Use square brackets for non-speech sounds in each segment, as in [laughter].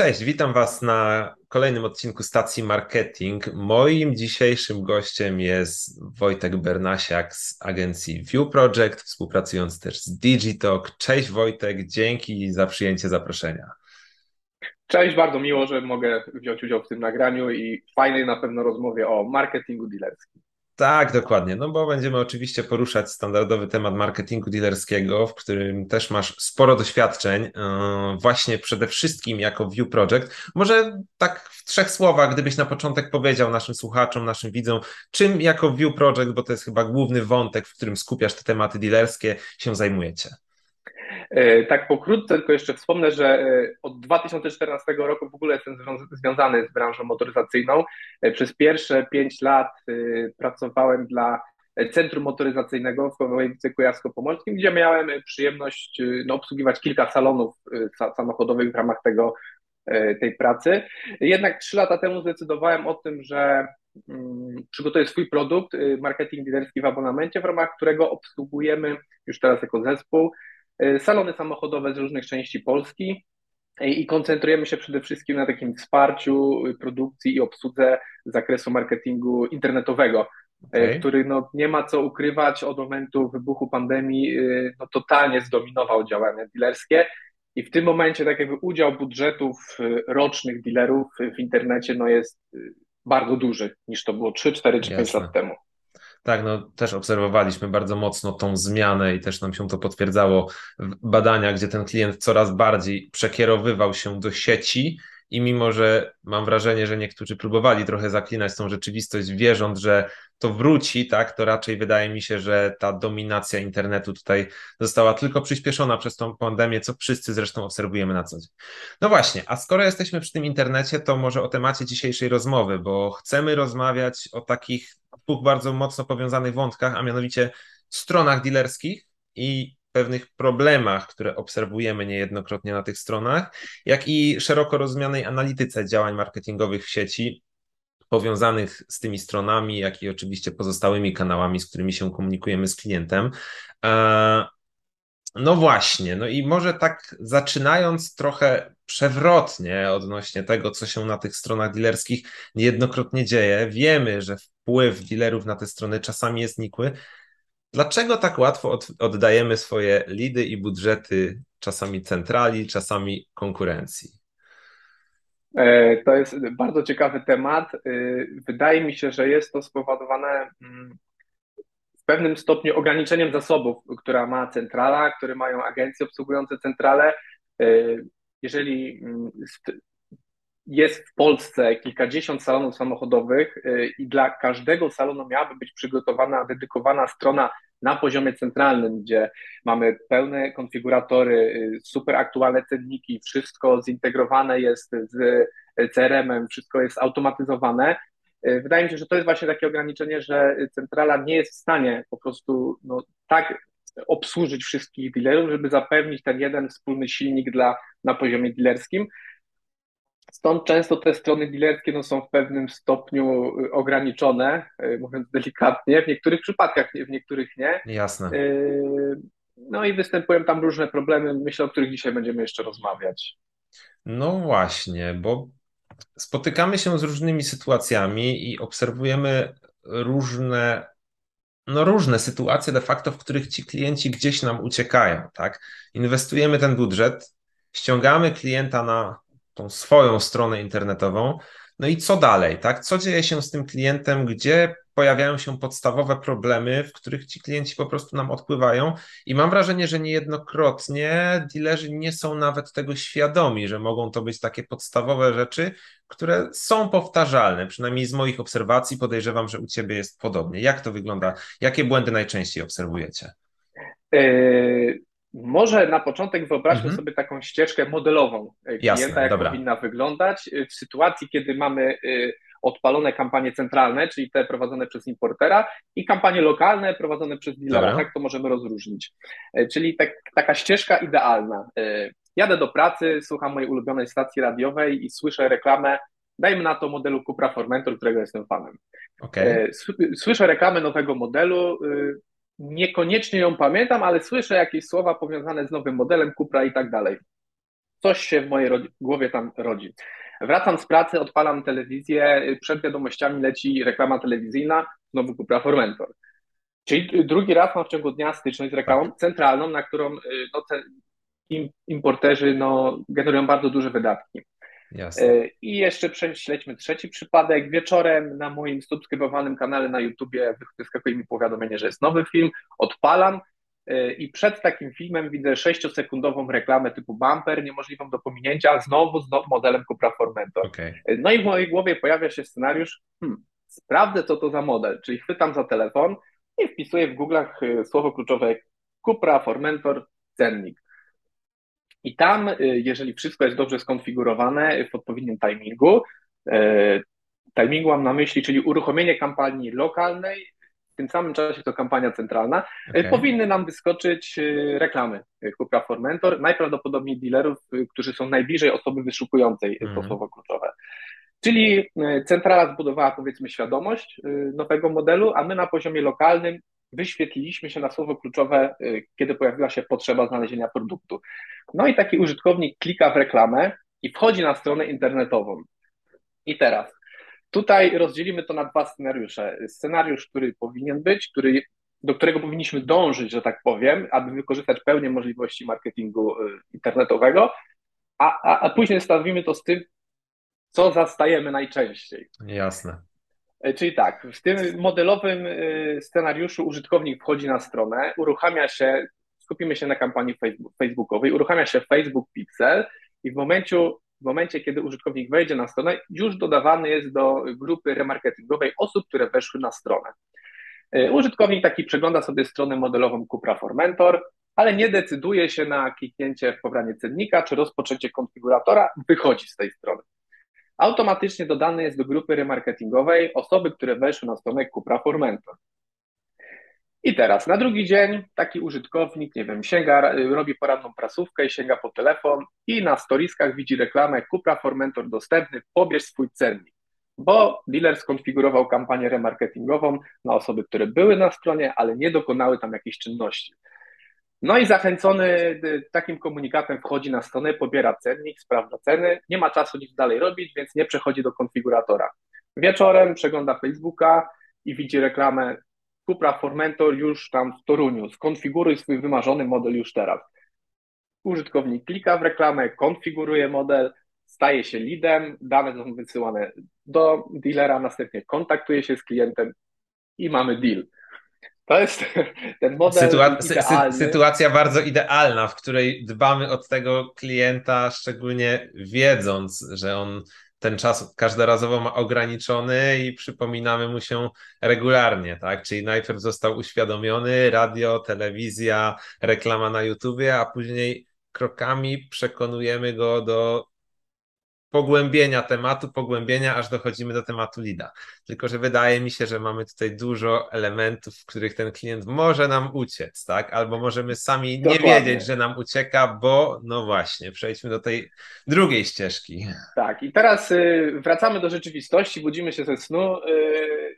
Cześć, witam Was na kolejnym odcinku stacji Marketing. Moim dzisiejszym gościem jest Wojtek Bernasiak z agencji View Project, współpracując też z Digitalk. Cześć Wojtek, dzięki za przyjęcie zaproszenia. Cześć, bardzo miło, że mogę wziąć udział w tym nagraniu i fajnej na pewno rozmowie o marketingu dealerskim. Tak, dokładnie. No bo będziemy oczywiście poruszać standardowy temat marketingu dealerskiego, w którym też masz sporo doświadczeń, e, właśnie przede wszystkim jako View Project. Może tak w trzech słowach, gdybyś na początek powiedział naszym słuchaczom, naszym widzom, czym jako View Project, bo to jest chyba główny wątek, w którym skupiasz te tematy dealerskie, się zajmujecie. E, tak pokrótce tylko jeszcze wspomnę, że e, od 2014 roku w ogóle jestem związany z branżą motoryzacyjną. E, przez pierwsze pięć lat pracowałem dla Centrum Motoryzacyjnego w województwie kujawsko-pomorskim, gdzie miałem przyjemność no, obsługiwać kilka salonów samochodowych w ramach tego, tej pracy. Jednak trzy lata temu zdecydowałem o tym, że mm, przygotuję swój produkt, marketing liderski w abonamencie, w ramach którego obsługujemy już teraz jako zespół salony samochodowe z różnych części Polski i koncentrujemy się przede wszystkim na takim wsparciu produkcji i obsłudze z zakresu marketingu internetowego, e, okay. który no, nie ma co ukrywać od momentu wybuchu pandemii, e, no, totalnie zdominował działania dealerskie. I w tym momencie tak jakby udział budżetów rocznych dealerów w internecie no, jest bardzo duży niż to było 3, 4 czy 5 lat temu. Tak, no też obserwowaliśmy bardzo mocno tą zmianę i też nam się to potwierdzało w badaniach, gdzie ten klient coraz bardziej przekierowywał się do sieci i mimo, że mam wrażenie, że niektórzy próbowali trochę zaklinać tą rzeczywistość, wierząc, że to wróci, tak, to raczej wydaje mi się, że ta dominacja internetu tutaj została tylko przyspieszona przez tą pandemię, co wszyscy zresztą obserwujemy na co dzień. No właśnie, a skoro jesteśmy przy tym internecie, to może o temacie dzisiejszej rozmowy, bo chcemy rozmawiać o takich dwóch bardzo mocno powiązanych wątkach, a mianowicie stronach dealerskich i pewnych problemach, które obserwujemy niejednokrotnie na tych stronach, jak i szeroko rozumianej analityce działań marketingowych w sieci, powiązanych z tymi stronami, jak i oczywiście pozostałymi kanałami, z którymi się komunikujemy z klientem. E, no właśnie, no i może tak zaczynając trochę przewrotnie odnośnie tego, co się na tych stronach dealerskich niejednokrotnie dzieje. Wiemy, że wpływ dealerów na te strony czasami jest nikły. Dlaczego tak łatwo od, oddajemy swoje lidy i budżety czasami centrali, czasami konkurencji? E, to jest bardzo ciekawy temat. E, wydaje mi się, że jest to spowodowane mm, w pewnym stopniu ograniczeniem zasobów, która ma centrala, które mają agencje obsługujące centrale. E, jeżeli mm, jest w Polsce kilkadziesiąt salonów samochodowych i dla każdego salonu miałaby być przygotowana, dedykowana strona na poziomie centralnym, gdzie mamy pełne konfiguratory, y, super aktualne cenniki, wszystko zintegrowane jest z CRM-em, wszystko jest automatyzowane. Y, wydaje mi się, że to jest właśnie takie ograniczenie, że centrala nie jest w stanie po prostu no, tak obsłużyć wszystkich dealerów, żeby zapewnić ten jeden wspólny silnik dla, na poziomie dealerskim. Stąd często te strony dealerskie no, są w pewnym stopniu y, ograniczone, y, mówiąc delikatnie, w niektórych przypadkach, w niektórych nie. Jasne. Y, no i występują tam różne problemy, myślę, o których dzisiaj będziemy jeszcze rozmawiać. No właśnie, bo spotykamy się z różnymi sytuacjami i obserwujemy różne, no różne sytuacje de facto, w których ci klienci gdzieś nam uciekają, tak? Inwestujemy ten budżet, ściągamy klienta na tą swoją stronę internetową. No i co dalej, tak? Co dzieje się z tym klientem, gdzie pojawiają się podstawowe problemy, w których ci klienci po prostu nam odpływają i mam wrażenie, że niejednokrotnie dealerzy nie są nawet tego świadomi, że mogą to być takie podstawowe rzeczy, które są powtarzalne, przynajmniej z moich obserwacji podejrzewam, że u Ciebie jest podobnie. Jak to wygląda? Jakie błędy najczęściej obserwujecie? Yy, może na początek wyobraźmy mhm. sobie taką ścieżkę modelową klienta, Jasne, jak dobra. powinna wyglądać w sytuacji, kiedy mamy y, odpalone kampanie centralne, czyli te prowadzone przez importera i kampanie lokalne prowadzone przez dealera, tak to możemy rozróżnić. Y, czyli tak, taka ścieżka idealna. Y, jadę do pracy, słucham mojej ulubionej stacji radiowej i słyszę reklamę dajmy na to modelu Cupra Formentor, którego jestem fanem. Okay. Słyszę reklamę nowego modelu, niekoniecznie ją pamiętam, ale słyszę jakieś słowa powiązane z nowym modelem Cupra i tak dalej. coś się w mojej głowie tam rodzi. Wracam z pracy, odpalam telewizję, przed wiadomościami leci reklama telewizyjna, znowu Cupra Formentor. Czyli drugi raz mam w ciągu dnia styczność z reklamą tak. centralną, na którą no, importerzy no, generują bardzo duże wydatki. Jasne. E, I jeszcze prześledźmy trzeci przypadek. Wieczorem na moim subskrybowanym kanale na YouTubie wyskakuje mi powiadomienie, że jest nowy film. Odpalam e, i przed takim filmem widzę sześciosekundową reklamę typu bumper, niemożliwą do pominięcia, znowu z modelem Cupra Formentor. Okay. E, no i w mojej głowie pojawia się scenariusz, hmm, sprawdzę co to za model, czyli chwytam za telefon i wpisuję w Google'ach słowo kluczowe Cupra Formentor cennik. I tam, y, jeżeli wszystko jest dobrze skonfigurowane w odpowiednim timingu, y, timingu mam na myśli, czyli uruchomienie kampanii lokalnej, w tym samym czasie to kampania centralna, y, okay. powinny nam wyskoczyć reklamy Cupra Formentor, najprawdopodobniej dealerów, którzy są najbliżej osoby wyszukującej mm. to słowo kluczowe. Czyli centrala zbudowała powiedzmy świadomość nowego modelu, a my na poziomie lokalnym wyświetliliśmy się na słowo kluczowe, y, kiedy pojawiła się potrzeba znalezienia produktu. No i taki użytkownik klika w reklamę i wchodzi na stronę internetową. I teraz, tutaj rozdzielimy to na dwa scenariusze. Scenariusz, który powinien być, który, do którego powinniśmy dążyć, że tak powiem, aby wykorzystać pełnię możliwości marketingu y, internetowego, a, a, a później stawimy to z tym, co zastajemy najczęściej. Jasne. E, czyli tak, w tym modelowym e, scenariuszu użytkownik wchodzi na stronę, uruchamia się, skupimy się na kampanii Facebook, facebookowej, uruchamia się Facebook Pixel i w momencie, w momencie, kiedy użytkownik wejdzie na stronę, już dodawany jest do grupy remarketingowej osób, które weszły na stronę. E, użytkownik taki przegląda sobie stronę modelową Cupra Formentor, ale nie decyduje się na kliknięcie w pobranie cennika czy rozpoczęcie konfiguratora, wychodzi z tej strony automatycznie dodane jest do grupy remarketingowej osoby, które weszły na stronę Cupra Formentor. I teraz na drugi dzień taki użytkownik, nie wiem, sięga, robi poranną prasówkę i sięga po telefon i na storiskach widzi reklamę Cupra Formentor dostępny, pobierz swój cennik, bo dealer skonfigurował kampanię remarketingową na osoby, które były na stronie, ale nie dokonały tam jakiejś czynności. No i zachęcony y, takim komunikatem wchodzi na stronę, pobiera cennik, sprawdza ceny, nie ma czasu nic dalej robić, więc nie przechodzi do konfiguratora. Wieczorem przegląda Facebooka i widzi reklamę Cupra Formentor już tam w Toruniu, skonfiguruj swój wymarzony model już teraz. Użytkownik klika w reklamę, konfiguruje model, staje się leadem, dane są wysyłane do dealera, następnie kontaktuje się z klientem i mamy deal. To jest [laughs] ten model Sytua- sytuacja bardzo idealna, w której dbamy od tego klienta, szczególnie wiedząc, że on ten czas każdorazowo ma ograniczony i przypominamy mu się regularnie, tak? Czyli najpierw został uświadomiony, radio, telewizja, reklama na YouTubie, a później krokami przekonujemy go do pogłębienia tematu, pogłębienia, aż dochodzimy do tematu lida. Tylko, że wydaje mi się, że mamy tutaj dużo elementów, w których ten klient może nam uciec, tak? Albo możemy sami Dokładnie. nie wiedzieć, że nam ucieka, bo no właśnie, przejdźmy do tej drugiej ścieżki. Tak, i teraz y, wracamy do rzeczywistości, budzimy się ze snu. Y,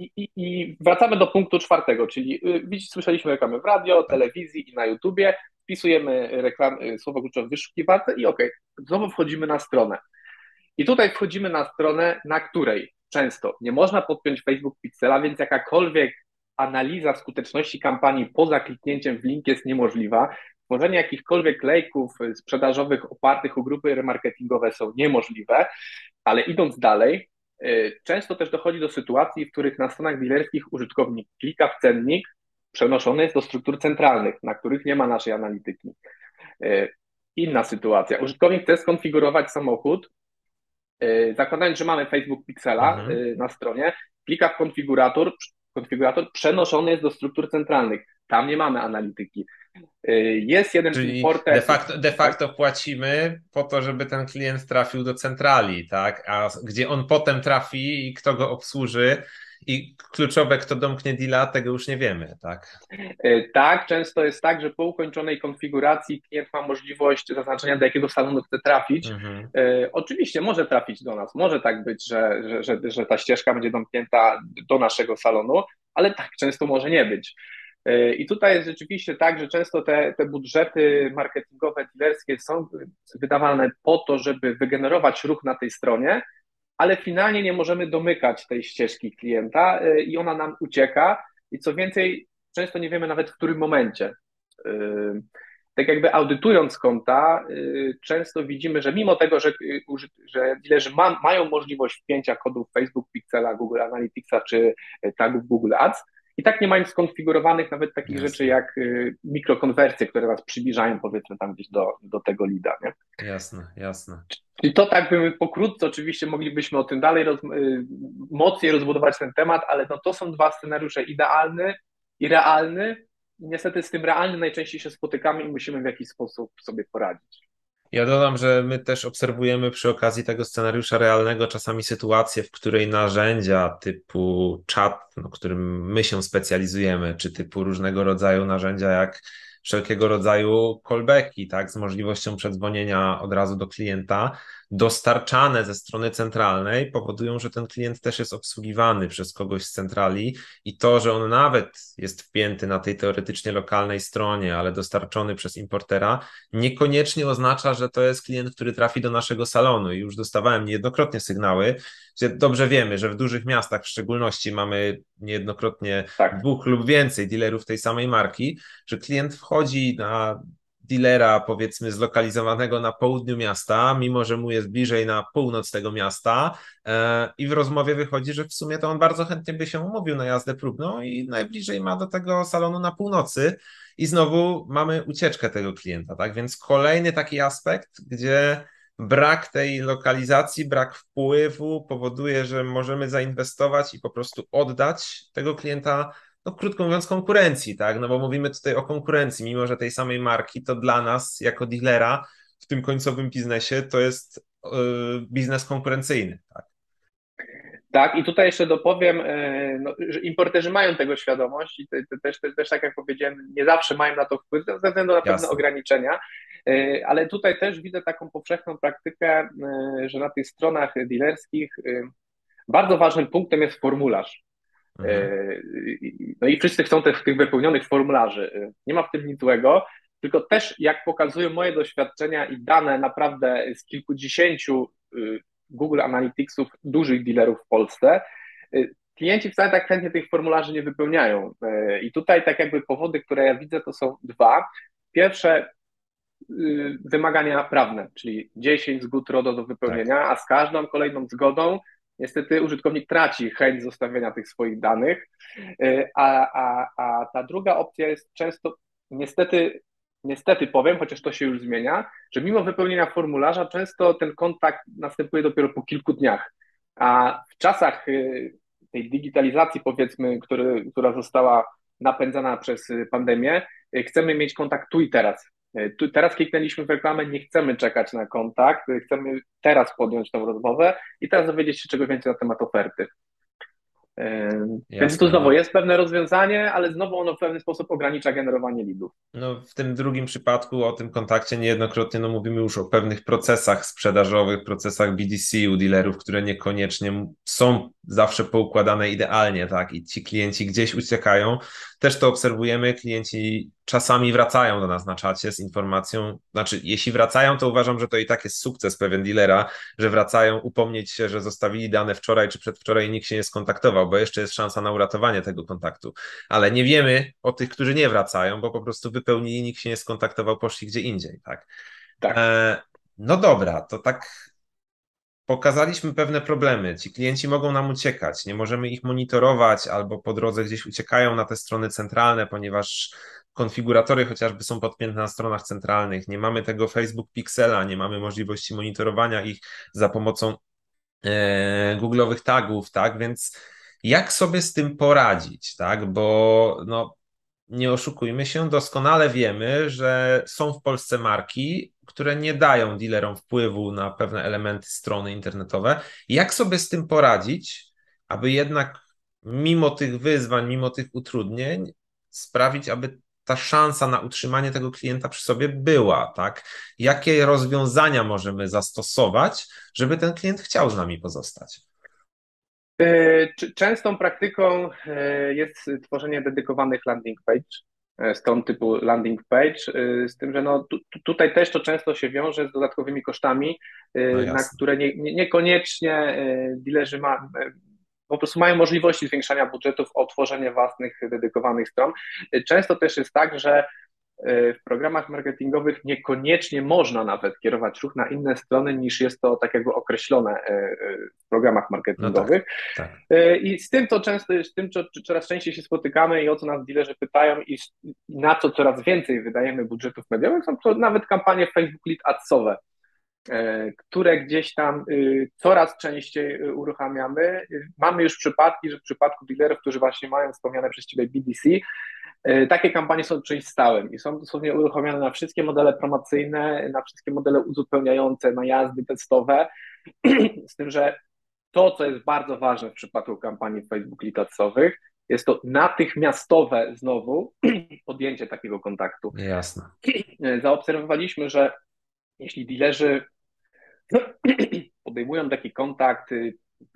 i, i, wracamy do punktu czwartego, czyli y, słyszeliśmy reklamy w radio, telewizji i na YouTubie wpisujemy reklam, słowo kluczowe wyszukiwarce i ok, znowu wchodzimy na stronę. I tutaj wchodzimy na stronę, na której często nie można podpiąć Facebook Pixela, więc jakakolwiek analiza skuteczności kampanii poza kliknięciem w link jest niemożliwa. Tworzenie jakichkolwiek lejków sprzedażowych opartych o grupy remarketingowe są niemożliwe, ale idąc dalej, y, często też dochodzi do sytuacji, w których na stronach dealerskich użytkownik klika w cennik, przenoszony jest do struktur centralnych, na których nie ma naszej analityki. Y, inna sytuacja. Użytkownik chce skonfigurować samochód, y, zakładając, że mamy Facebook Pixela mhm. Y, na stronie, klika w konfigurator, konfigurator przenoszony jest do struktur centralnych. Tam nie mamy analityki. Jest jeden Czyli importer. De facto, de facto płacimy po to, żeby ten klient trafił do centrali, tak? A gdzie on potem trafi i kto go obsłuży, i kluczowe, kto domknie deala, tego już nie wiemy, tak? E, tak, często jest tak, że po ukończonej konfiguracji klient ma możliwość zaznaczenia, do jakiego salonu chce trafić. Mhm. E, oczywiście może trafić do nas, może tak być, że, że, że, że ta ścieżka będzie domknięta do naszego salonu, ale tak często może nie być. I tutaj jest rzeczywiście tak, że często te, te budżety marketingowe, dealerskie są wydawane po to, żeby wygenerować ruch na tej stronie, ale finalnie nie możemy domykać tej ścieżki klienta i ona nam ucieka. I co więcej, często nie wiemy nawet w którym momencie tak jakby audytując konta, często widzimy, że mimo tego, że, że dealerzy ma, mają możliwość wpięcia kodów Facebook Pixela, Google Analyticsa czy tagów Google Ads, i tak nie mają skonfigurowanych nawet takich Jasne. rzeczy jak mikrokonwersje, które was przybliżają powiedzmy tam gdzieś do, do tego lida. Nie? Jasne, jasne. Czyli to tak bym pokrótce, oczywiście moglibyśmy o tym dalej roz, mocniej rozbudować ten temat, ale no to są dwa scenariusze, idealny i realny, niestety z tym realnym najczęściej się spotykamy i musimy w jakiś sposób sobie poradzić. Ja dodam, że my też obserwujemy przy okazji tego scenariusza realnego czasami sytuację, w której narzędzia typu chat, no, którym my się specjalizujemy, czy typu różnego rodzaju narzędzia jak wszelkiego rodzaju callbacki, tak, z możliwością przedzwonienia od razu do klienta, dostarczane ze strony centralnej powodują, że ten klient też jest obsługiwany przez kogoś z centrali i to, że on nawet jest wpięty na tej teoretycznie lokalnej stronie, ale dostarczony przez importera, niekoniecznie oznacza, że to jest klient, który trafi do naszego salonu. I już dostawałem niejednokrotnie sygnały, że dobrze wiemy, że w dużych miastach w szczególności mamy niejednokrotnie tak. dwóch lub więcej dealerów tej samej marki, że klient wchodzi na dealera, powiedzmy, zlokalizowanego na południu miasta, mimo że mu jest bliżej na północ tego miasta, e, i w rozmowie wychodzi, że w sumie to on bardzo chętnie by się umówił na jazdę próbną i najbliżej ma do tego salonu na północy. I znowu mamy ucieczkę tego klienta, tak? Więc kolejny taki aspekt, gdzie brak tej lokalizacji, brak wpływu powoduje, że możemy zainwestować i po prostu oddać tego klienta no krótko mówiąc, konkurencji, tak? No bo mówimy tutaj o konkurencji, mimo że tej samej marki, to dla nas, jako dealera w tym końcowym biznesie, to jest yy, biznes konkurencyjny, tak? Tak, i tutaj jeszcze dopowiem, e, no, że importerzy mają tego świadomość i te, te, też, te, też, tak jak powiedziałem, nie zawsze mają na to wpływ ze względu na pewne Jasne. ograniczenia, e, ale tutaj też widzę taką powszechną praktykę, e, że na tych stronach dealerskich bardzo ważnym punktem jest formularz. Mhm. No i wszyscy chcą tych, tych wypełnionych formularzy. Nie ma w tym nic złego, tylko też jak pokazują moje doświadczenia i dane naprawdę z kilkudziesięciu y, Google Analyticsów dużych dealerów w Polsce, y, klienci wcale tak chętnie tych formularzy nie wypełniają. Y, I tutaj tak jakby powody, które ja widzę, to są dwa. Pierwsze, wymagania prawne, czyli 10 zgód RODO do wypełnienia, tak. a z każdą kolejną zgodą niestety użytkownik traci chęć zostawienia tych swoich danych, e, a, a, a ta druga opcja jest często, niestety, niestety powiem, chociaż to się już zmienia, że mimo wypełnienia formularza często ten kontakt następuje dopiero po kilku dniach, a w czasach e, tej digitalizacji powiedzmy, który, która została napędzana przez pandemię, e, chcemy mieć kontakt tu i teraz. E, tu, teraz kliknęliśmy w reklamę, nie chcemy czekać na kontakt, chcemy teraz podjąć tą rozmowę i teraz dowiedzieć się czego więcej na temat oferty. Jasne. Więc tu znowu jest pewne rozwiązanie, ale znowu ono w pewien sposób ogranicza generowanie lidów. No, w tym drugim przypadku o tym kontakcie niejednokrotnie no, mówimy już o pewnych procesach sprzedażowych, procesach BDC u dealerów, które niekoniecznie są zawsze poukładane idealnie, tak? I ci klienci gdzieś uciekają. Też to obserwujemy, klienci czasami wracają do nas na czacie z informacją, znaczy jeśli wracają, to uważam, że to i tak jest sukces pewien dealera, że wracają upomnieć się, że zostawili dane wczoraj czy przedwczoraj i nikt się nie skontaktował, bo jeszcze jest szansa na uratowanie tego kontaktu. Ale nie wiemy o tych, którzy nie wracają, bo po prostu wypełnili, nikt się nie skontaktował, poszli gdzie indziej, tak? tak. E, no dobra, to tak pokazaliśmy pewne problemy. Ci klienci mogą nam uciekać, nie możemy ich monitorować albo po drodze gdzieś uciekają na te strony centralne, ponieważ konfiguratory chociażby są podpięte na stronach centralnych, nie mamy tego Facebook Pixela, nie mamy możliwości monitorowania ich za pomocą e, Google'owych tagów, tak? Więc jak sobie z tym poradzić, tak? Bo no, nie oszukujmy się, doskonale wiemy, że są w Polsce marki, które nie dają dealerom wpływu na pewne elementy strony internetowe. Jak sobie z tym poradzić, aby jednak mimo tych wyzwań, mimo tych utrudnień, sprawić, aby ta szansa na utrzymanie tego klienta przy sobie była, tak? Jakie rozwiązania możemy zastosować, żeby ten klient chciał z nami pozostać? Częstą praktyką jest tworzenie dedykowanych landing page E, stron typu landing page, e, z tym, że no, tu, tutaj też to często się wiąże z dodatkowymi kosztami, e, no na które nie, nie, niekoniecznie dealerzy ma, po prostu mają możliwości zwiększania budżetów o tworzenie własnych dedykowanych stron. Często też jest tak, że w programach marketingowych niekoniecznie można nawet kierować ruch na inne strony niż jest to tak jakby określone e, e, w programach marketingowych. No tak, tak. E, I z tym to często, z tym co coraz częściej się spotykamy i o co nas dealerzy pytają i na co coraz więcej wydajemy budżetów mediowych, są to nawet kampanie Facebook Lead Adsowe, które gdzieś tam coraz częściej uruchamiamy. Mamy już przypadki, że w przypadku dealerów, którzy właśnie mają wspomniane przez Ciebie BDC, E, takie kampanie są czymś stałym i są dosłownie uruchomione na wszystkie modele promocyjne, na wszystkie modele uzupełniające, na jazdy testowe, [clears throat] z tym, że to, co jest bardzo ważne w przypadku kampanii Facebook Litacowych, jest to natychmiastowe znowu [clears throat] podjęcie takiego kontaktu. Jasne. E, [clears throat] zaobserwowaliśmy, że jeśli dealerzy podejmują taki kontakt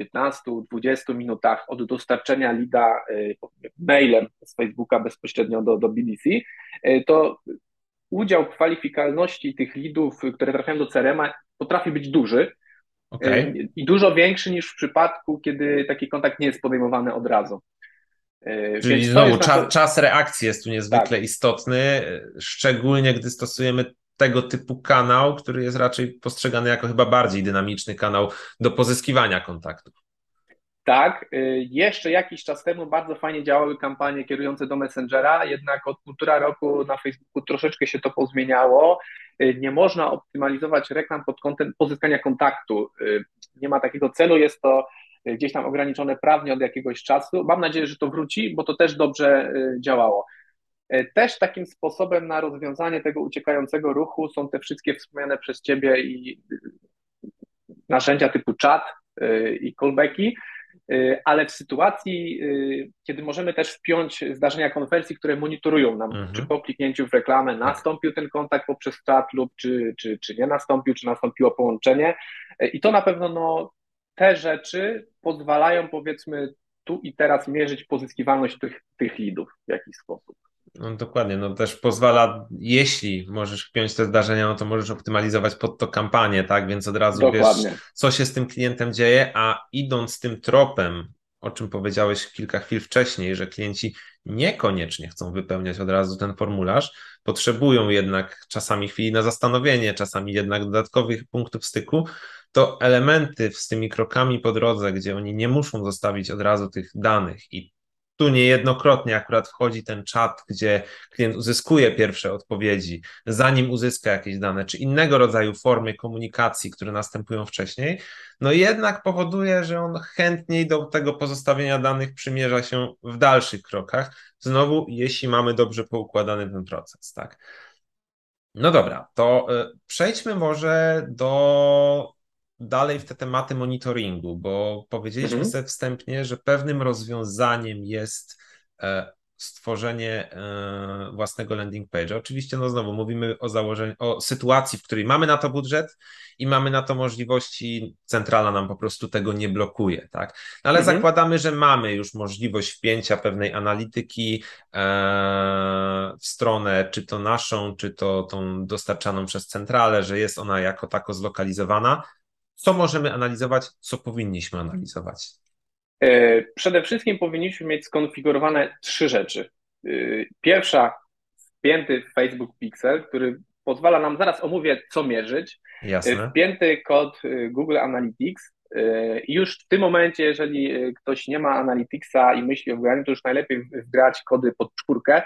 15-20 minutach od dostarczenia lida y, mailem z Facebooka bezpośrednio do, do BDC, y, to udział kwalifikalności tych lidów, które trafiają do CRM potrafi być duży okay. i dużo większy niż w przypadku, kiedy taki kontakt nie jest podejmowany od razu. Czyli znowu czas, czas reakcji jest tu niezwykle tak. istotny, szczególnie gdy stosujemy tego typu kanał, który jest raczej postrzegany jako chyba bardziej dynamiczny kanał do pozyskiwania kontaktów. Tak, y, jeszcze jakiś czas temu bardzo fajnie działały kampanie kierujące do Messengera, jednak od półtora roku na Facebooku troszeczkę się to pozmieniało. Y, nie można optymalizować reklam pod kątem pozyskania kontaktu. Y, nie ma takiego celu, jest to gdzieś tam ograniczone prawnie od jakiegoś czasu. Mam nadzieję, że to wróci, bo to też dobrze działało. E, też takim sposobem na rozwiązanie tego uciekającego ruchu są te wszystkie wspomniane przez Ciebie i y, narzędzia typu chat y, i callbacki, y, ale w sytuacji, kiedy możemy też wpiąć zdarzenia konwersji, które monitorują nam, mhm. czy po kliknięciu w reklamę tak. nastąpił ten kontakt poprzez chat lub czy, czy, czy nie nastąpił, czy nastąpiło połączenie. E, I to na pewno no, te rzeczy pozwalają powiedzmy tu i teraz mierzyć pozyskiwalność tych, tych lidów w jakiś sposób. No dokładnie, no też pozwala, jeśli możesz wpiąć te zdarzenia, no to możesz optymalizować pod to kampanię, tak? Więc od razu dokładnie. wiesz, co się z tym klientem dzieje, a idąc tym tropem, o czym powiedziałeś kilka chwil wcześniej, że klienci niekoniecznie chcą wypełniać od razu ten formularz, potrzebują jednak czasami chwili na zastanowienie, czasami jednak dodatkowych punktów styku, to elementy z tymi krokami po drodze, gdzie oni nie muszą zostawić od razu tych danych i tu niejednokrotnie akurat wchodzi ten czat, gdzie klient uzyskuje pierwsze odpowiedzi, zanim uzyska jakieś dane, czy innego rodzaju formy komunikacji, które następują wcześniej, no jednak powoduje, że on chętniej do tego pozostawienia danych przymierza się w dalszych krokach. Znowu, jeśli mamy dobrze poukładany ten proces, tak. No dobra, to y, przejdźmy może do dalej w te tematy monitoringu, bo powiedzieliśmy mhm. sobie wstępnie, że pewnym rozwiązaniem jest e, stworzenie e, własnego landing page. Oczywiście, no znowu mówimy o założeniu, o sytuacji, w której mamy na to budżet i mamy na to możliwości, centrala nam po prostu tego nie blokuje, tak? No ale mhm. zakładamy, że mamy już możliwość wpięcia pewnej analityki e, w stronę, czy to naszą, czy to tą dostarczaną przez centralę, że jest ona jako tako zlokalizowana co możemy analizować, co powinniśmy analizować? E, przede wszystkim powinniśmy mieć skonfigurowane trzy rzeczy. E, pierwsza, wpięty Facebook Pixel, który pozwala nam, zaraz omówię, co mierzyć. Jasne. Wpięty kod Google Analytics. Już w tym momencie, jeżeli ktoś nie ma Analyticsa i myśli o wgraniu, to już najlepiej wgrać kody pod czwórkę,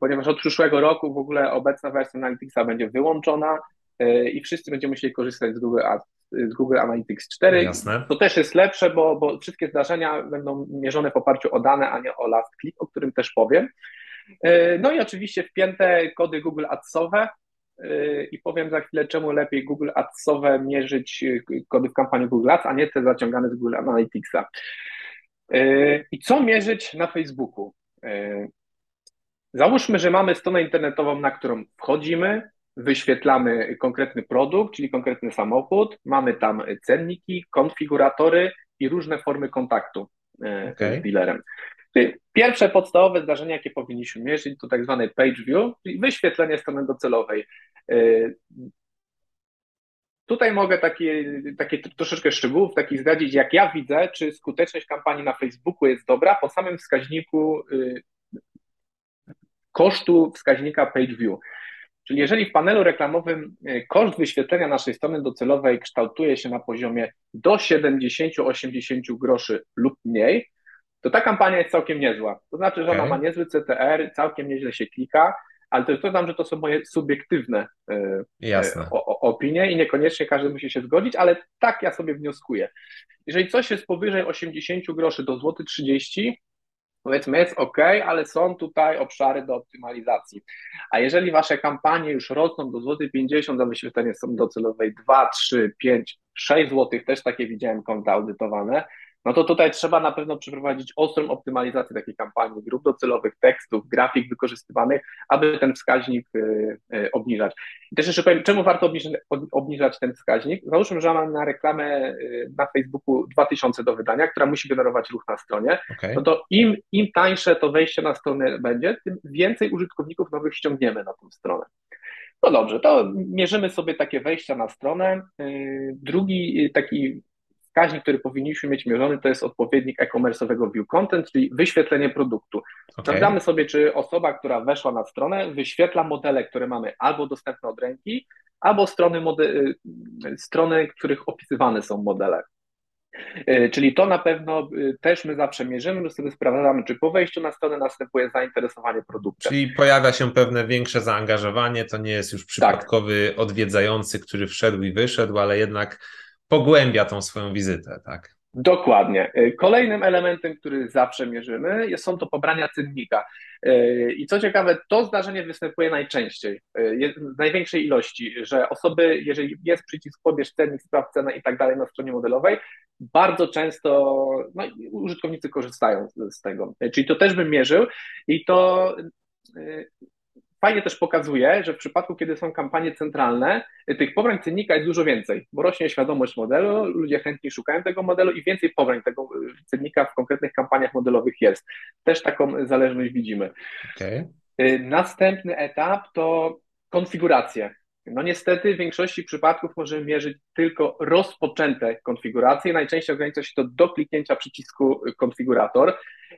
ponieważ od przyszłego roku w ogóle obecna wersja Analyticsa będzie wyłączona i wszyscy będziemy musieli korzystać z Google Ads z Google Analytics 4. Jasne. To też jest lepsze, bo, bo wszystkie zdarzenia będą mierzone w oparciu o dane, a nie o last click, o którym też powiem. E, no i oczywiście wpięte kody Google Adsowe e, i powiem za chwilę, czemu lepiej Google Adsowe mierzyć e, kody w kampanii Google Ads, a nie te zaciągane z Google Analyticsa. I co mierzyć na Facebooku? Załóżmy, że mamy stronę internetową, na którą wchodzimy, wyświetlamy konkretny produkt, czyli konkretny samochód, mamy tam cenniki, konfiguratory i różne formy kontaktu okay. z dealerem. Czyli pierwsze podstawowe zdarzenia, jakie powinniśmy mierzyć, to tak zwany page view, czyli wyświetlenie strony docelowej. Tutaj mogę takie, takie troszeczkę szczegółów takich zdradzić, jak ja widzę, czy skuteczność kampanii na Facebooku jest dobra po samym wskaźniku y, kosztu wskaźnika page view. Czyli jeżeli w panelu reklamowym y, koszt wyświetlenia naszej strony docelowej kształtuje się na poziomie do 70-80 groszy lub mniej, to ta kampania jest całkiem niezła. To znaczy, że okay. ona ma niezły CTR, całkiem nieźle się klika, ale to dodam, że to są moje subiektywne e, Jasne. O, o, opinie i niekoniecznie każdy musi się zgodzić, ale tak ja sobie wnioskuję. Jeżeli coś jest powyżej 80 groszy do złoty 30, powiedzmy jest ok, ale są tutaj obszary do optymalizacji. A jeżeli wasze kampanie już rosną do złoty 50 za wyświetlenie są docelowej 2, 3, 5, 6 złotych, też takie widziałem konta audytowane, no to tutaj trzeba na pewno przeprowadzić ostrą optymalizację takiej kampanii, grup docelowych, tekstów, grafik wykorzystywanych, aby ten wskaźnik y, y, obniżać. I też jeszcze powiem, czemu warto obniżać, obniżać ten wskaźnik? Załóżmy, że mam na reklamę y, na Facebooku 2000 do wydania, która musi generować ruch na stronie, okay. no to im, im tańsze to wejście na stronę będzie, tym więcej użytkowników nowych ściągniemy na tę stronę. No dobrze, to mierzymy sobie takie wejścia na stronę. Drugi taki wskaźnik, który powinniśmy mieć mierzony, to jest odpowiednik e-commerce'owego view content, czyli wyświetlenie produktu. Okay. Sprawdzamy sobie, czy osoba, która weszła na stronę, wyświetla modele, które mamy albo dostępne od ręki, albo strony, mode- strony których opisywane są modele. E, czyli to na pewno e, też my zawsze mierzymy, sobie sprawdzamy, czy po wejściu na stronę następuje zainteresowanie produktem. Czyli pojawia się pewne większe zaangażowanie, to nie jest już przypadkowy tak. odwiedzający, który wszedł i wyszedł, ale jednak pogłębia tą swoją wizytę, tak? Dokładnie. Y, kolejnym elementem, który zawsze mierzymy, są to pobrania cennika. Y, I co ciekawe, to zdarzenie występuje najczęściej, y, w największej ilości, że osoby, jeżeli jest przycisk pobierz cennik, sprawdź cenę i tak dalej na stronie modelowej, bardzo często no, użytkownicy korzystają z tego. Czyli to też bym mierzył i to fajnie też pokazuje, że w przypadku, kiedy są kampanie centralne, tych pobrań cennika jest dużo więcej, bo rośnie świadomość modelu, ludzie chętnie szukają tego modelu i więcej pobrań tego cennika w konkretnych kampaniach modelowych jest. Też taką zależność widzimy. Okay. Następny etap to konfiguracje. No niestety w większości przypadków możemy mierzyć tylko rozpoczęte konfiguracje. Najczęściej ogranicza się to do kliknięcia przycisku konfigurator.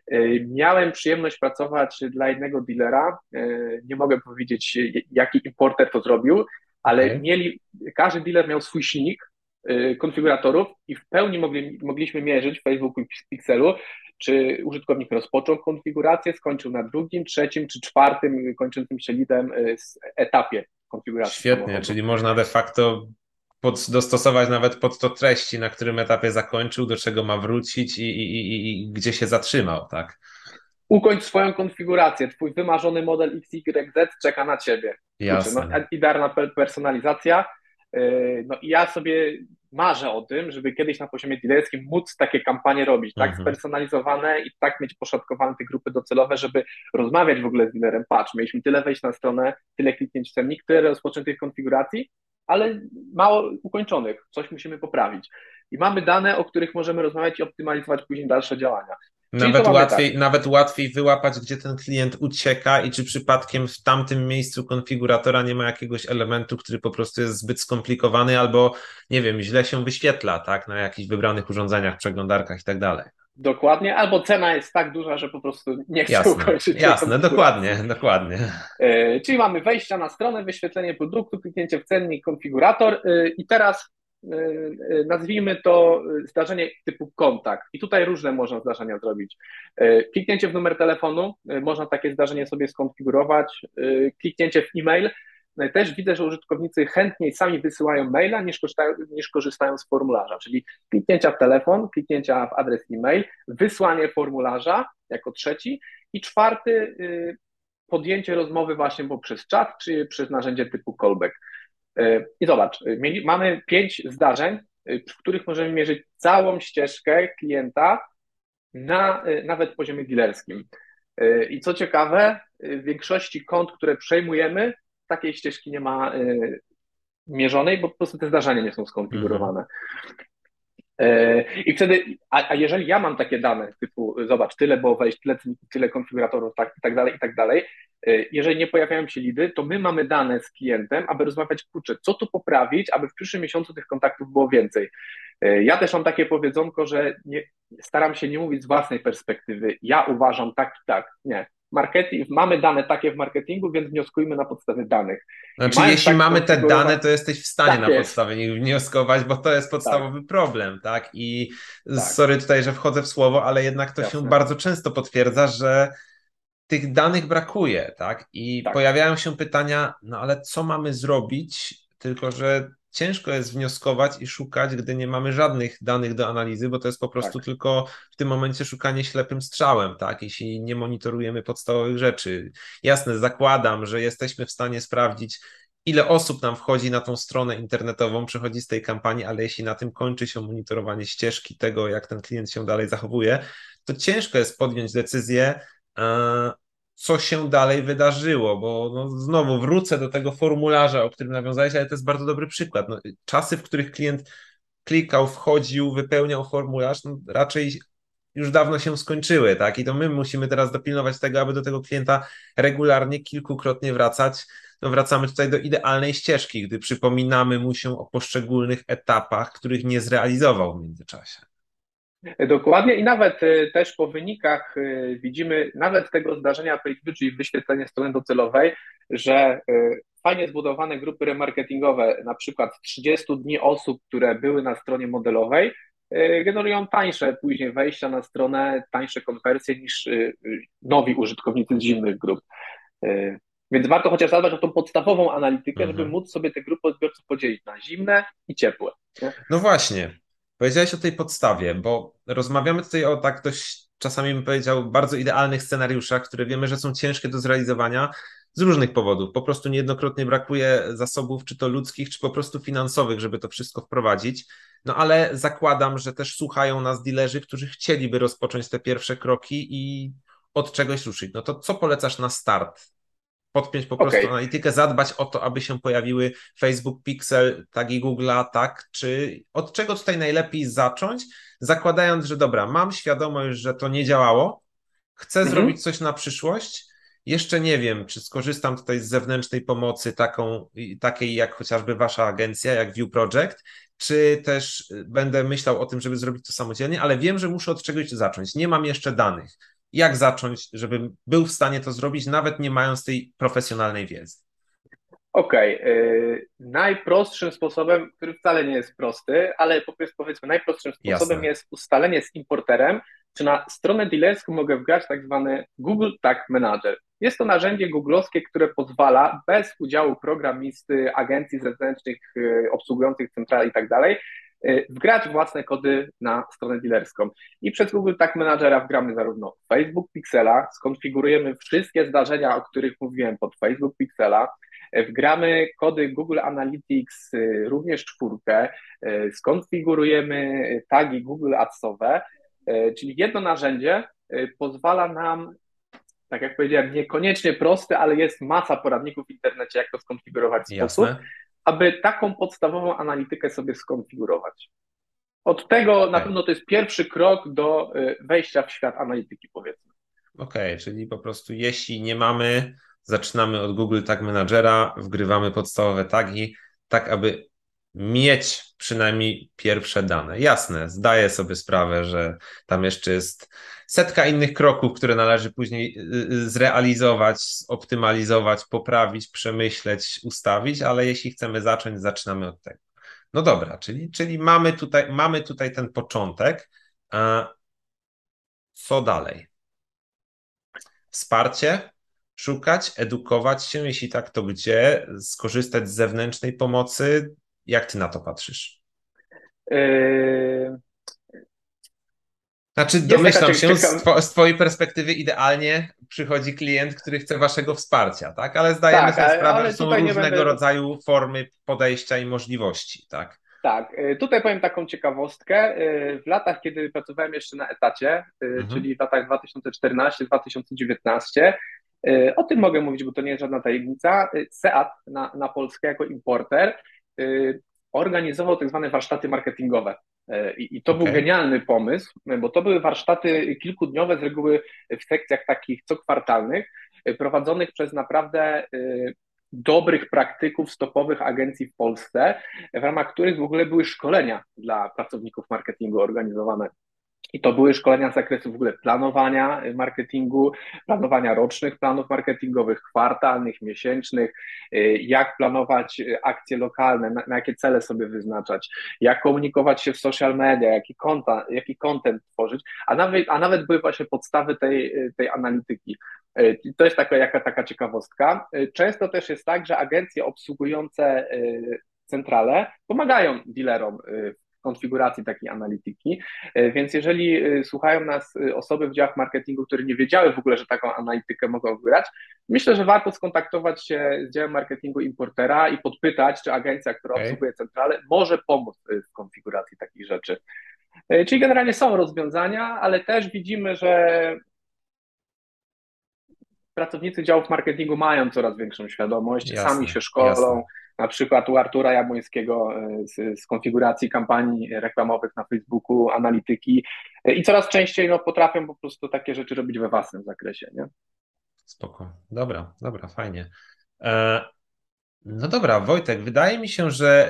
E, miałem przyjemność pracować dla jednego dealera. E, nie mogę powiedzieć, jaki importer to zrobił, ale okay. mieli, każdy dealer miał swój silnik e, konfiguratorów i w pełni mogli, mogliśmy mierzyć w Facebooku i Pixelu, czy użytkownik rozpoczął konfigurację, skończył na drugim, trzecim czy czwartym kończącym się lidem etapie konfiguracji. Świetnie, czyli można de facto pod, dostosować nawet pod to treści, na którym etapie zakończył, do czego ma wrócić i, i, i, i gdzie się zatrzymał, tak? Ukończ swoją konfigurację. Twój wymarzony model XYZ czeka na ciebie. Jasne. No, idealna personalizacja. Yy, no i ja sobie marzę o tym, żeby kiedyś na poziomie dealerskim móc takie kampanie robić, tak mhm. spersonalizowane i tak mieć poszatkowane te grupy docelowe, żeby rozmawiać w ogóle z dealerem. Patrz, mieliśmy tyle wejść na stronę, tyle kliknięć w cennik, tyle rozpoczętych konfiguracji, ale mało ukończonych, coś musimy poprawić. I mamy dane, o których możemy rozmawiać i optymalizować później dalsze działania. Nawet łatwiej, tak. nawet łatwiej wyłapać, gdzie ten klient ucieka i czy przypadkiem w tamtym miejscu konfiguratora nie ma jakiegoś elementu, który po prostu jest zbyt skomplikowany albo, nie wiem, źle się wyświetla, tak, na jakichś wybranych urządzeniach, przeglądarkach i tak dalej. Dokładnie, albo cena jest tak duża, że po prostu nie chcę jasne, ukończyć. Jasne, dokładnie, dokładnie. E, czyli mamy wejścia na stronę, wyświetlenie produktu, kliknięcie w cennik, konfigurator e, i teraz nazwijmy to zdarzenie typu kontakt. I tutaj różne można zdarzenia zrobić. Kliknięcie w numer telefonu, można takie zdarzenie sobie skonfigurować. Kliknięcie w e-mail, też widzę, że użytkownicy chętniej sami wysyłają maila niż korzystają, niż korzystają z formularza, czyli kliknięcia w telefon, kliknięcia w adres e-mail, wysłanie formularza jako trzeci i czwarty y, podjęcie rozmowy właśnie poprzez czat czy przez narzędzie typu callback. Y, I zobacz, y, mamy pięć zdarzeń, w których możemy mierzyć całą ścieżkę klienta na nawet poziomie dealerskim. I co ciekawe, w większości kont, które przejmujemy, takiej ścieżki nie ma mierzonej, bo po prostu te zdarzenia nie są skonfigurowane. I wtedy, a, a, jeżeli ja mam takie dane, typu zobacz, tyle było wejść, tyle, tyle konfiguratorów, tak, i tak dalej, i tak dalej, jeżeli nie pojawiają się lidy, to my mamy dane z klientem, aby rozmawiać, kurczę, co tu poprawić, aby w przyszłym miesiącu tych kontaktów było więcej. Ja też mam takie powiedzonko, że nie, staram się nie mówić z własnej perspektywy. Ja uważam tak i tak. Nie. Marketing, mamy dane takie w marketingu, więc wnioskujmy na podstawie danych. Znaczy, jeśli tak mamy te dane, to jesteś w stanie tak na podstawie nich wnioskować, bo to jest podstawowy tak. problem, tak? I tak. sorry tutaj, że wchodzę w słowo, ale jednak to Jasne. się bardzo często potwierdza, że tych danych brakuje, tak? I tak. pojawiają się pytania, no ale co mamy zrobić? Tylko, że ciężko jest wnioskować i szukać, gdy nie mamy żadnych danych do analizy, bo to jest po prostu tak. tylko w tym momencie szukanie ślepym strzałem, tak? Jeśli nie monitorujemy podstawowych rzeczy. Jasne, zakładam, że jesteśmy w stanie sprawdzić, ile osób nam wchodzi na tą stronę internetową, przechodzi z tej kampanii, ale jeśli na tym kończy się monitorowanie ścieżki tego, jak ten klient się dalej zachowuje, to ciężko jest podjąć decyzję, e, co się dalej wydarzyło, bo no, znowu wrócę do tego formularza, o którym nawiązałeś, ale to jest bardzo dobry przykład. No, czasy, w których klient klikał, wchodził, wypełniał formularz, no, raczej już dawno się skończyły, tak? I to my musimy teraz dopilnować tego, aby do tego klienta regularnie, kilkukrotnie wracać. No wracamy tutaj do idealnej ścieżki, gdy przypominamy mu się o poszczególnych etapach, których nie zrealizował w międzyczasie. Dokładnie i nawet y, też po wynikach y, widzimy nawet tego zdarzenia PageView, czyli wyświetlenie strony docelowej, że y, fajnie zbudowane grupy remarketingowe, na przykład 30 dni osób, które były na stronie modelowej, generują tańsze później wejścia na stronę, tańsze konwersje niż nowi użytkownicy z zimnych grup. Więc warto chociaż zadbać o tą podstawową analitykę, mhm. żeby móc sobie te grupy odbiorców podzielić na zimne i ciepłe. Nie? No właśnie, Powiedziałeś o tej podstawie, bo rozmawiamy tutaj o tak dość, czasami bym powiedział, bardzo idealnych scenariuszach, które wiemy, że są ciężkie do zrealizowania z różnych powodów. Po prostu niejednokrotnie brakuje zasobów, czy to ludzkich, czy po prostu finansowych, żeby to wszystko wprowadzić. No ale zakładam, że też słuchają nas dilerzy, którzy chcieliby rozpocząć te pierwsze kroki i od czegoś ruszyć. No to co polecasz na start podpiąć po prostu okay. analitykę, zadbać o to, aby się pojawiły Facebook Pixel, tagi Google'a, tak? Czy od czego tutaj najlepiej zacząć, zakładając, że dobra, mam świadomość, że to nie działało, chcę mhm. zrobić coś na przyszłość, jeszcze nie wiem, czy skorzystam tutaj z zewnętrznej pomocy taką, takiej jak chociażby wasza agencja, jak View Project, czy też będę myślał o tym, żeby zrobić to samodzielnie, ale wiem, że muszę od czegoś zacząć. Nie mam jeszcze danych jak zacząć, żebym był w stanie to zrobić, nawet nie mając tej profesjonalnej wiedzy? Okej. Okay. Najprostszym sposobem, który wcale nie jest prosty, ale powiedzmy najprostszym sposobem Jasne. jest ustalenie z importerem, czy na stronę dealerską mogę wgrać tak zwany Google Tag Manager. Jest to narzędzie googlowskie, które pozwala bez udziału programisty, agencji zewnętrznych y, obsługujących centralę i tak dalej, wgrać własne kody na stronę dealerską. I przez Google Tag Managera wgramy zarówno Facebook Pixela, skonfigurujemy wszystkie zdarzenia, o których mówiłem pod Facebook Pixela, y, wgramy kody Google Analytics, y, również czwórkę, skonfigurujemy tagi Google Adsowe, czyli jedno narzędzie pozwala nam tak jak powiedziałem, niekoniecznie prosty, ale jest masa poradników w internecie, jak to skonfigurować w sposób, aby taką podstawową analitykę sobie skonfigurować. Od tego okay. na pewno to jest pierwszy krok do y, wejścia w świat analityki, powiedzmy. Okej, okay, czyli po prostu jeśli nie mamy, zaczynamy od Google Tag Managera, wgrywamy podstawowe tagi, tak aby mieć przynajmniej pierwsze dane. Jasne, zdaję sobie sprawę, że tam jeszcze jest setka innych kroków, które należy później y, y, zrealizować, optymalizować, poprawić, przemyśleć, ustawić, ale jeśli chcemy zacząć, zaczynamy od tego. No dobra, czyli, czyli mamy, tutaj, mamy tutaj ten początek. Co dalej? Wsparcie, szukać, edukować się, jeśli tak, to gdzie, skorzystać z zewnętrznej pomocy. Jak ty na to patrzysz? Yy, znaczy, domyślam się, z, two, z, Twojej perspektywy idealnie przychodzi klient, który chce Waszego wsparcia, tak? Ale zdajemy tak, sobie sprawę, że są różnego będę... rodzaju formy podejścia i możliwości, tak? Tak, y, tutaj powiem taką ciekawostkę. Y, w latach, kiedy pracowałem jeszcze na etacie, y, mhm. czyli w latach 2014-2019, o tym mogę mówić, bo to nie jest żadna tajemnica. SEAT na, na Polskę jako importer organizował tak zwane warsztaty marketingowe. I, to okay. był genialny pomysł, bo to były warsztaty kilkudniowe, z reguły w sekcjach takich cokwartalnych, prowadzonych przez naprawdę dobrych praktyków stopowych agencji w Polsce, w ramach których w ogóle były szkolenia dla pracowników marketingu organizowane. I to były szkolenia z zakresu w ogóle planowania marketingu, planowania rocznych planów marketingowych, kwartalnych, miesięcznych, jak planować akcje lokalne, na, na jakie cele sobie wyznaczać, jak komunikować się w social media, jaki content, jaki content tworzyć, a nawet, a nawet były właśnie podstawy tej, tej analityki. To jest taka, jaka, taka ciekawostka. Często też jest tak, że agencje obsługujące centrale pomagają dealerom konfiguracji takiej analityki. E, więc jeżeli e, słuchają nas e, osoby w działach marketingu, które nie wiedziały w ogóle, że taką analitykę mogą wybrać, myślę, że warto skontaktować się z działem marketingu importera i podpytać, czy agencja, która okay. obsługuje centralę, może pomóc w konfiguracji takich rzeczy. Czyli generalnie są rozwiązania, ale też widzimy, że pracownicy działów marketingu mają coraz większą świadomość, jasne, sami się szkolą, jasne na przykład u Artura Jabłońskiego e, z, z, konfiguracji kampanii reklamowych na Facebooku, analityki e, i coraz częściej no, potrafią po prostu takie rzeczy robić we własnym zakresie. Nie? Spoko. Dobra, dobra, fajnie. E, no dobra, Wojtek, wydaje mi się, że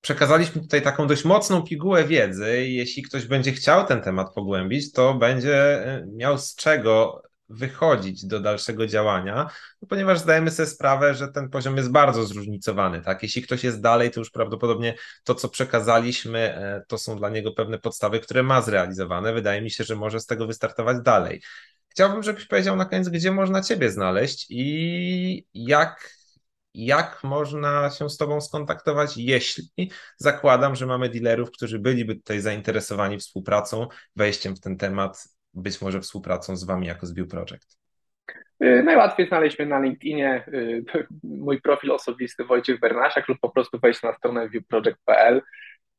przekazaliśmy tutaj taką dość mocną pigułę wiedzy. Jeśli ktoś będzie chciał ten temat pogłębić, to będzie miał z czego wychodzić do dalszego działania, no ponieważ zdajemy sobie sprawę, że ten poziom jest bardzo zróżnicowany. Tak? Jeśli ktoś jest dalej, to już prawdopodobnie to, co przekazaliśmy, e, to są dla niego pewne podstawy, które ma zrealizowane. Wydaje mi się, że może z tego wystartować dalej. Chciałbym, żebyś powiedział na koniec, gdzie można Ciebie znaleźć i jak jak można się z Tobą skontaktować, jeśli zakładam, że mamy dealerów, którzy byliby tutaj zainteresowani współpracą, wejściem w ten temat być może współpracą z Wami jako z View Project? Y, najłatwiej znaleźć mnie na LinkedInie, y, [laughs] mój profil osobisty Wojciech Bernasiak lub po prostu wejść na stronę viewproject.pl.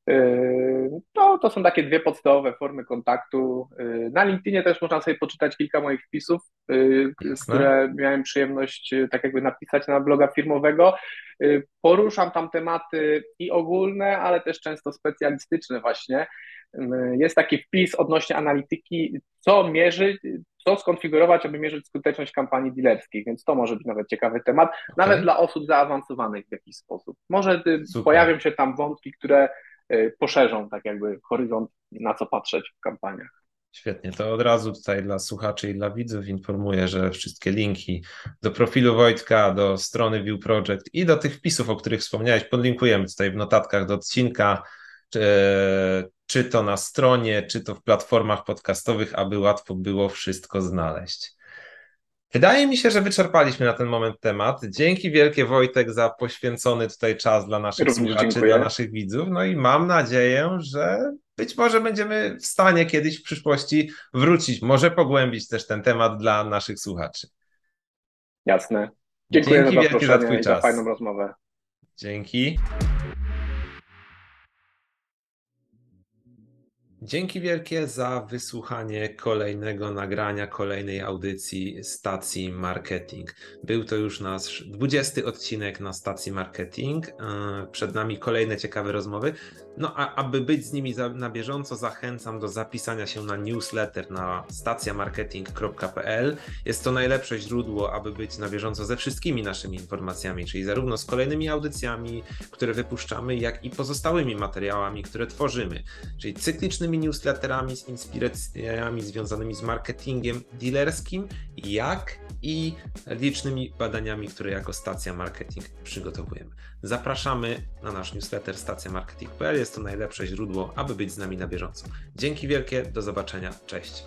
Y, no, to są takie dwie podstawowe formy kontaktu. Na LinkedInie też można sobie poczytać kilka moich wpisów, które miałem przyjemność tak jakby napisać na bloga firmowego. Poruszam tam tematy i ogólne, ale też często specjalistyczne właśnie. Jest taki wpis odnośnie analityki, co mierzyć, co skonfigurować, aby mierzyć skuteczność kampanii dealerskich, więc to może być nawet ciekawy temat, okay. nawet dla osób zaawansowanych w jakiś sposób. Może y, Super. pojawią się tam wątki, które y, poszerzą tak jakby horyzont, na co patrzeć w kampaniach. Świetnie, to od razu tutaj dla słuchaczy i dla widzów informuję, że wszystkie linki do profilu Wojtka, do strony View Project i do tych wpisów, o których wspomniałeś, podlinkujemy tutaj w notatkach do odcinka czy to na stronie, czy to w platformach podcastowych, aby łatwo było wszystko znaleźć. Wydaje mi się, że wyczerpaliśmy na ten moment temat. Dzięki wielkie Wojtek za poświęcony tutaj czas dla naszych Również słuchaczy, dziękuję. dla naszych widzów. No i mam nadzieję, że być może będziemy w stanie kiedyś w przyszłości wrócić, może pogłębić też ten temat dla naszych słuchaczy. Jasne. Dziękuję Dzięki za wielkie za Twój czas. Za fajną rozmowę. Dzięki. Dzięki wielkie za wysłuchanie kolejnego nagrania, kolejnej audycji stacji marketing. Był to już nasz 20 odcinek na stacji marketing. E, przed nami kolejne ciekawe rozmowy. No a aby być z nimi na bieżąco, zachęcam do zapisania się na newsletter na stacjamarketing.pl. Jest to najlepsze źródło, aby być na bieżąco ze wszystkimi naszymi informacjami, czyli zarówno z kolejnymi audycjami, które wypuszczamy, jak i pozostałymi materiałami, które tworzymy, czyli cyklicznymi newsletterami z inspiracjami związanymi z marketingiem dealerskim, jak i licznymi badaniami, które jako stacja marketing przygotowujemy. Zapraszamy na nasz newsletter stacjamarketing.pl. Jest to najlepsze źródło, aby być z nami na bieżąco. Dzięki wielkie, do zobaczenia, cześć.